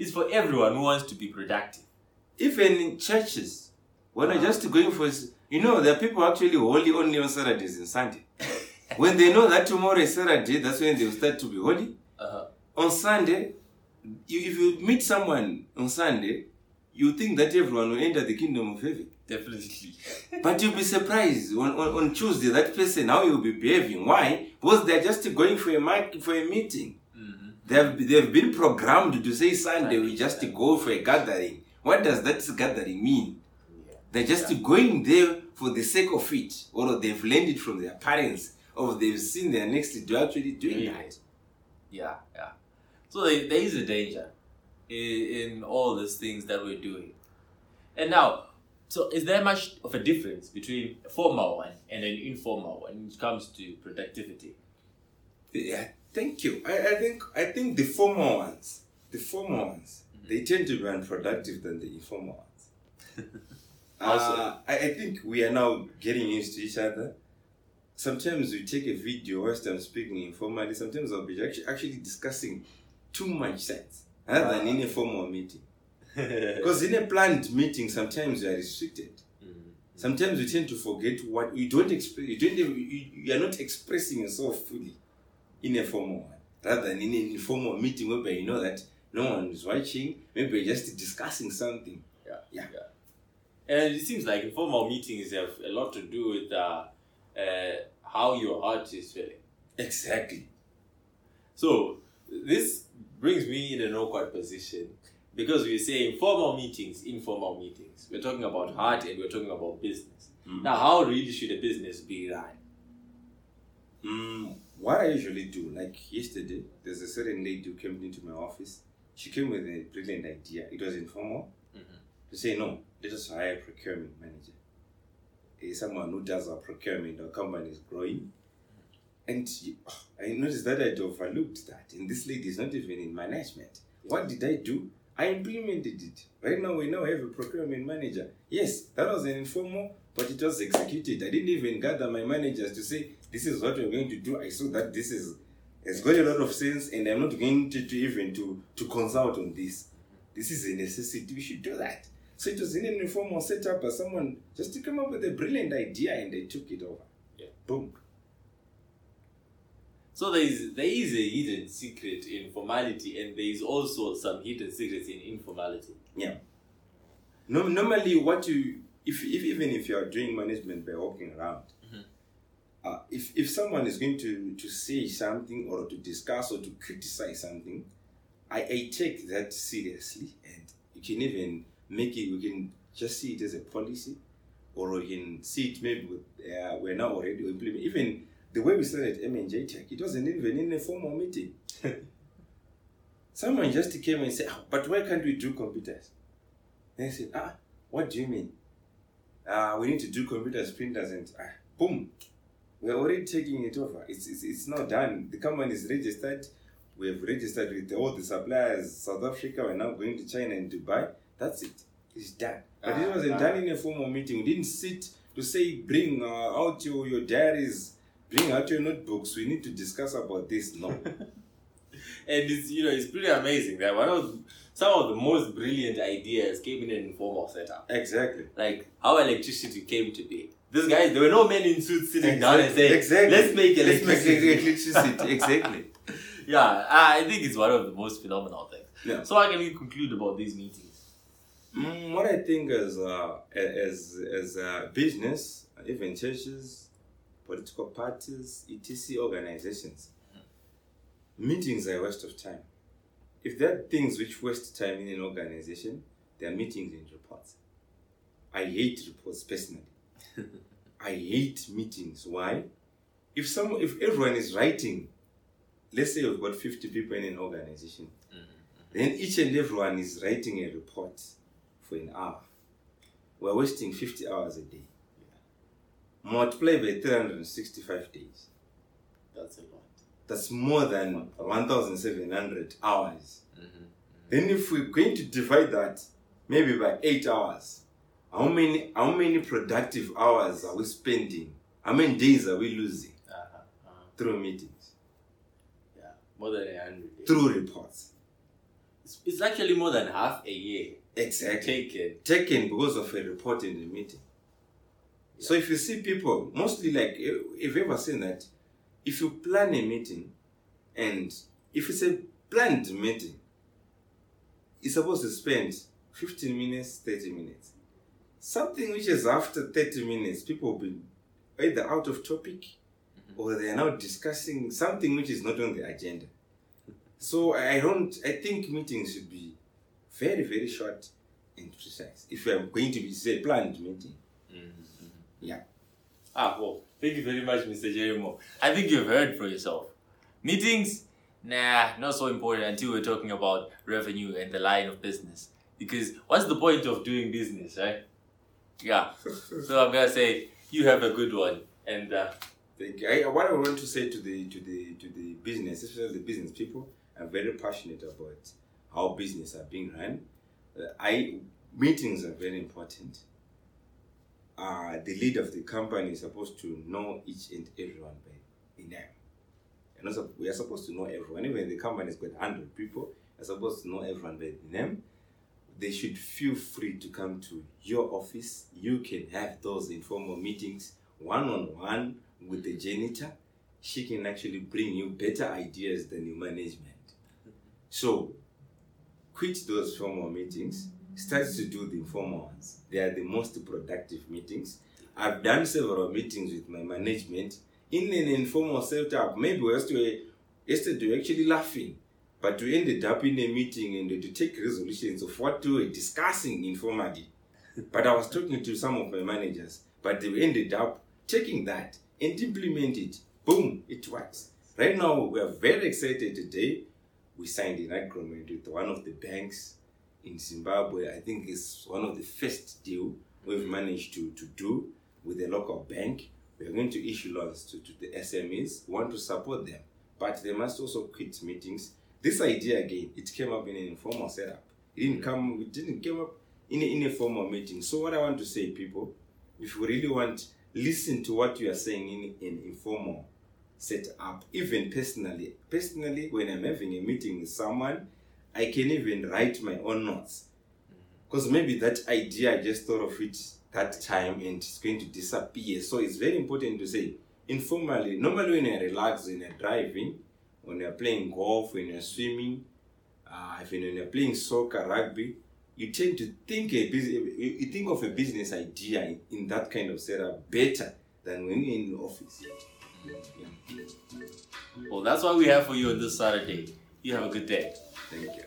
it's for everyone who wants to be productive. Even in churches, when I'm just going for, you know, there are people actually holy only on Saturdays and Sunday. when they know that tomorrow is Saturday, that's when they will start to be holy. Uh-huh. On Sunday, you, if you meet someone on Sunday, you think that everyone will enter the kingdom of heaven. Definitely. But you'll be surprised on, on, on Tuesday, that person, how you'll be behaving. Why? Because they're just going for a, mic, for a meeting. They've, they've been programmed to say Sunday we just go for a gathering. What does that gathering mean? They're just going there for the sake of it, or they've learned it from their parents, or they've seen their next to actually doing Yeah. that. Yeah, yeah. So there, there is a danger in, in all these things that we're doing. And now, so is there much of a difference between a formal one and an informal one when it comes to productivity? Yeah, thank you. I, I think I think the formal ones, the formal ones, they tend to be unproductive than the informal ones. Also- Uh, I, I think we are now getting used to each other. Sometimes we take a video whilst I'm speaking informally. Sometimes I'll be actually, actually discussing too much sense rather than in a formal meeting. Because in a planned meeting, sometimes you are restricted. Mhm. Sometimes you tend to forget what you don't express. You don't. You, you are not expressing yourself fully in a formal one, rather than in an informal meeting whereby you know that no one is watching. Maybe you're just discussing something. Yeah. And it seems like informal meetings have a lot to do with uh, uh, how your heart is feeling. Exactly. So this brings me in an awkward position because we say informal meetings, informal meetings. We're talking about heart and we're talking about business. Mm. Now, how really should a business be run? Mm, what I usually do, like yesterday, there's a certain lady who came into my office. She came with a brilliant idea. It was informal. Mhm. To say no, let us hire a procurement manager. Eh, someone who does our procurement. Our company is growing. And oh, I noticed that I'd overlooked that. And this lady is not even in management. What did I do? I implemented it. Right now, we now have a procurement manager. Yes, that was an informal, but it was executed. I didn't even gather my managers to say, this is what we're going to do. I saw that this is it's got a lot of sense, and I'm not going to, to even to, to consult on this. This is a necessity. We should do that. So it was in an informal setup, but someone just to come up with a brilliant idea, and they took it over. Yeah. Boom. So there is there is a hidden secret in formality, and there is also some hidden secrets in informality. Yeah. No, normally, what you if, if even if you are doing management by walking around, Mhm. uh, if if someone is going to to say something or to discuss or to criticize something, I, I take that seriously, and you can even make it. We can just see it as a policy, or we can see it maybe with uh, we're now already implementing. Even the way we started M&J Tech, it wasn't even in a formal meeting. Someone just came and said, "Ah, "But why can't we do computers?" And I said, ah, what do you mean? Uh, we need to do computers, printers, and ah, boom. We're already taking it over. It's, it's, it's now done. The company is registered. We have registered with all the suppliers. South Africa, we're now going to China and Dubai. That's it. It's done. But it Ah, wasn't ah. done in a formal meeting. We didn't sit to say, bring uh, out your, your diaries, bring out your notebooks. We need to discuss about this. No. And it's you know it's pretty amazing that one of some of the most brilliant ideas came in an informal setup. exactly. Like how electricity came to be. These guys, there were no men in suits sitting down and saying, exactly. "Let's make Let's electricity." make electricity. exactly. yeah, I think it's one of the most phenomenal things. Yeah. So how can we conclude about these meetings? Mm, what I think as uh, as as uh, business, even churches, political parties, etc. organizations, meetings are a waste of time. If there are things which waste time in an organization, there are meetings and reports. I hate reports personally. I hate meetings. Why? If some if everyone is writing, let's say you've got fifty people in an organization, mm-hmm. then each and everyone is writing a report for an hour. We're wasting 50 hours a day. Multiply by 365 days. That's a lot. That's more than 1,700 hours. Mm-hmm. Then if we're going to divide that maybe by 8 hours, how many how many productive hours are we spending? How many days are we losing Uh-huh. uh-huh. through meetings, Yeah, more than a hundred. days. through reports? It's, it's actually more than half a year Exactly. taken. Taken because of a report in the meeting. So if you see people, mostly like, eh, if you ever seen that, if you plan a meeting, and if it's a planned meeting, it's supposed to spend 15 minutes, 30 minutes. Something which is after 30 minutes, people will be either out of topic mm-hmm. or they are now discussing something which is not on the agenda. So I don't, I think meetings should be very, very short and precise. If you are going to be, say, planned meeting. Mm-hmm. Yeah. Ah, well, thank you very much, Mr. Jeremo. I think you've heard for yourself. Meetings, nah, not so important until we're talking about revenue and the line of business. Because what's the point of doing business, right? Yeah. So I'm gonna say you have a good one, and uh, Thank you. I, what I want to say to the to the to the business, especially the business people, I'm very passionate about how business are being run. Uh, I meetings are very important. Uh, the leader of the company is supposed to know each and everyone by name. And also, we are supposed to know everyone. Even the company's got 100 people, are supposed to know everyone by name. They should feel free to come to your office. You can have those informal meetings one on one with the janitor. She can actually bring you better ideas than your management. So, quit those formal meetings. Start to do the informal ones. They are the most productive meetings. I've done several meetings with my management in an informal setup. Maybe yesterday, yesterday we were actually laughing, but we ended up in a meeting and to take resolutions of what we were discussing informally. but I was talking to some of my managers, but they ended up taking that and implement it. Boom, it works. Right now, we are very excited today. We signed an agreement with one of the banks in Zimbabwe. I think it's one of the first deal we've managed to, to do with a local bank. We are going to issue loans to, to the SMEs. We want to support them, but they must also quit meetings. This idea again, it came up in an informal setup. It didn't mm. come. It didn't come up in a, in a formal meeting. So what I want to say, people, if you really want, listen to what you are saying in an informal setup. Even personally, personally, when I'm having a meeting with someone, I can even write my own notes because maybe that idea I just thought of it that time and it's going to disappear. So it's very important to say informally. Normally, when you're relaxed, when you're driving, when you're playing golf, when you're swimming, uh, even when you're playing soccer, rugby, you tend to think a bus- you you think of a business idea in, in that kind of setup better than when you're in the office. Yeah. well, that's what we have for you on this Saturday. You have a good day. Thank you.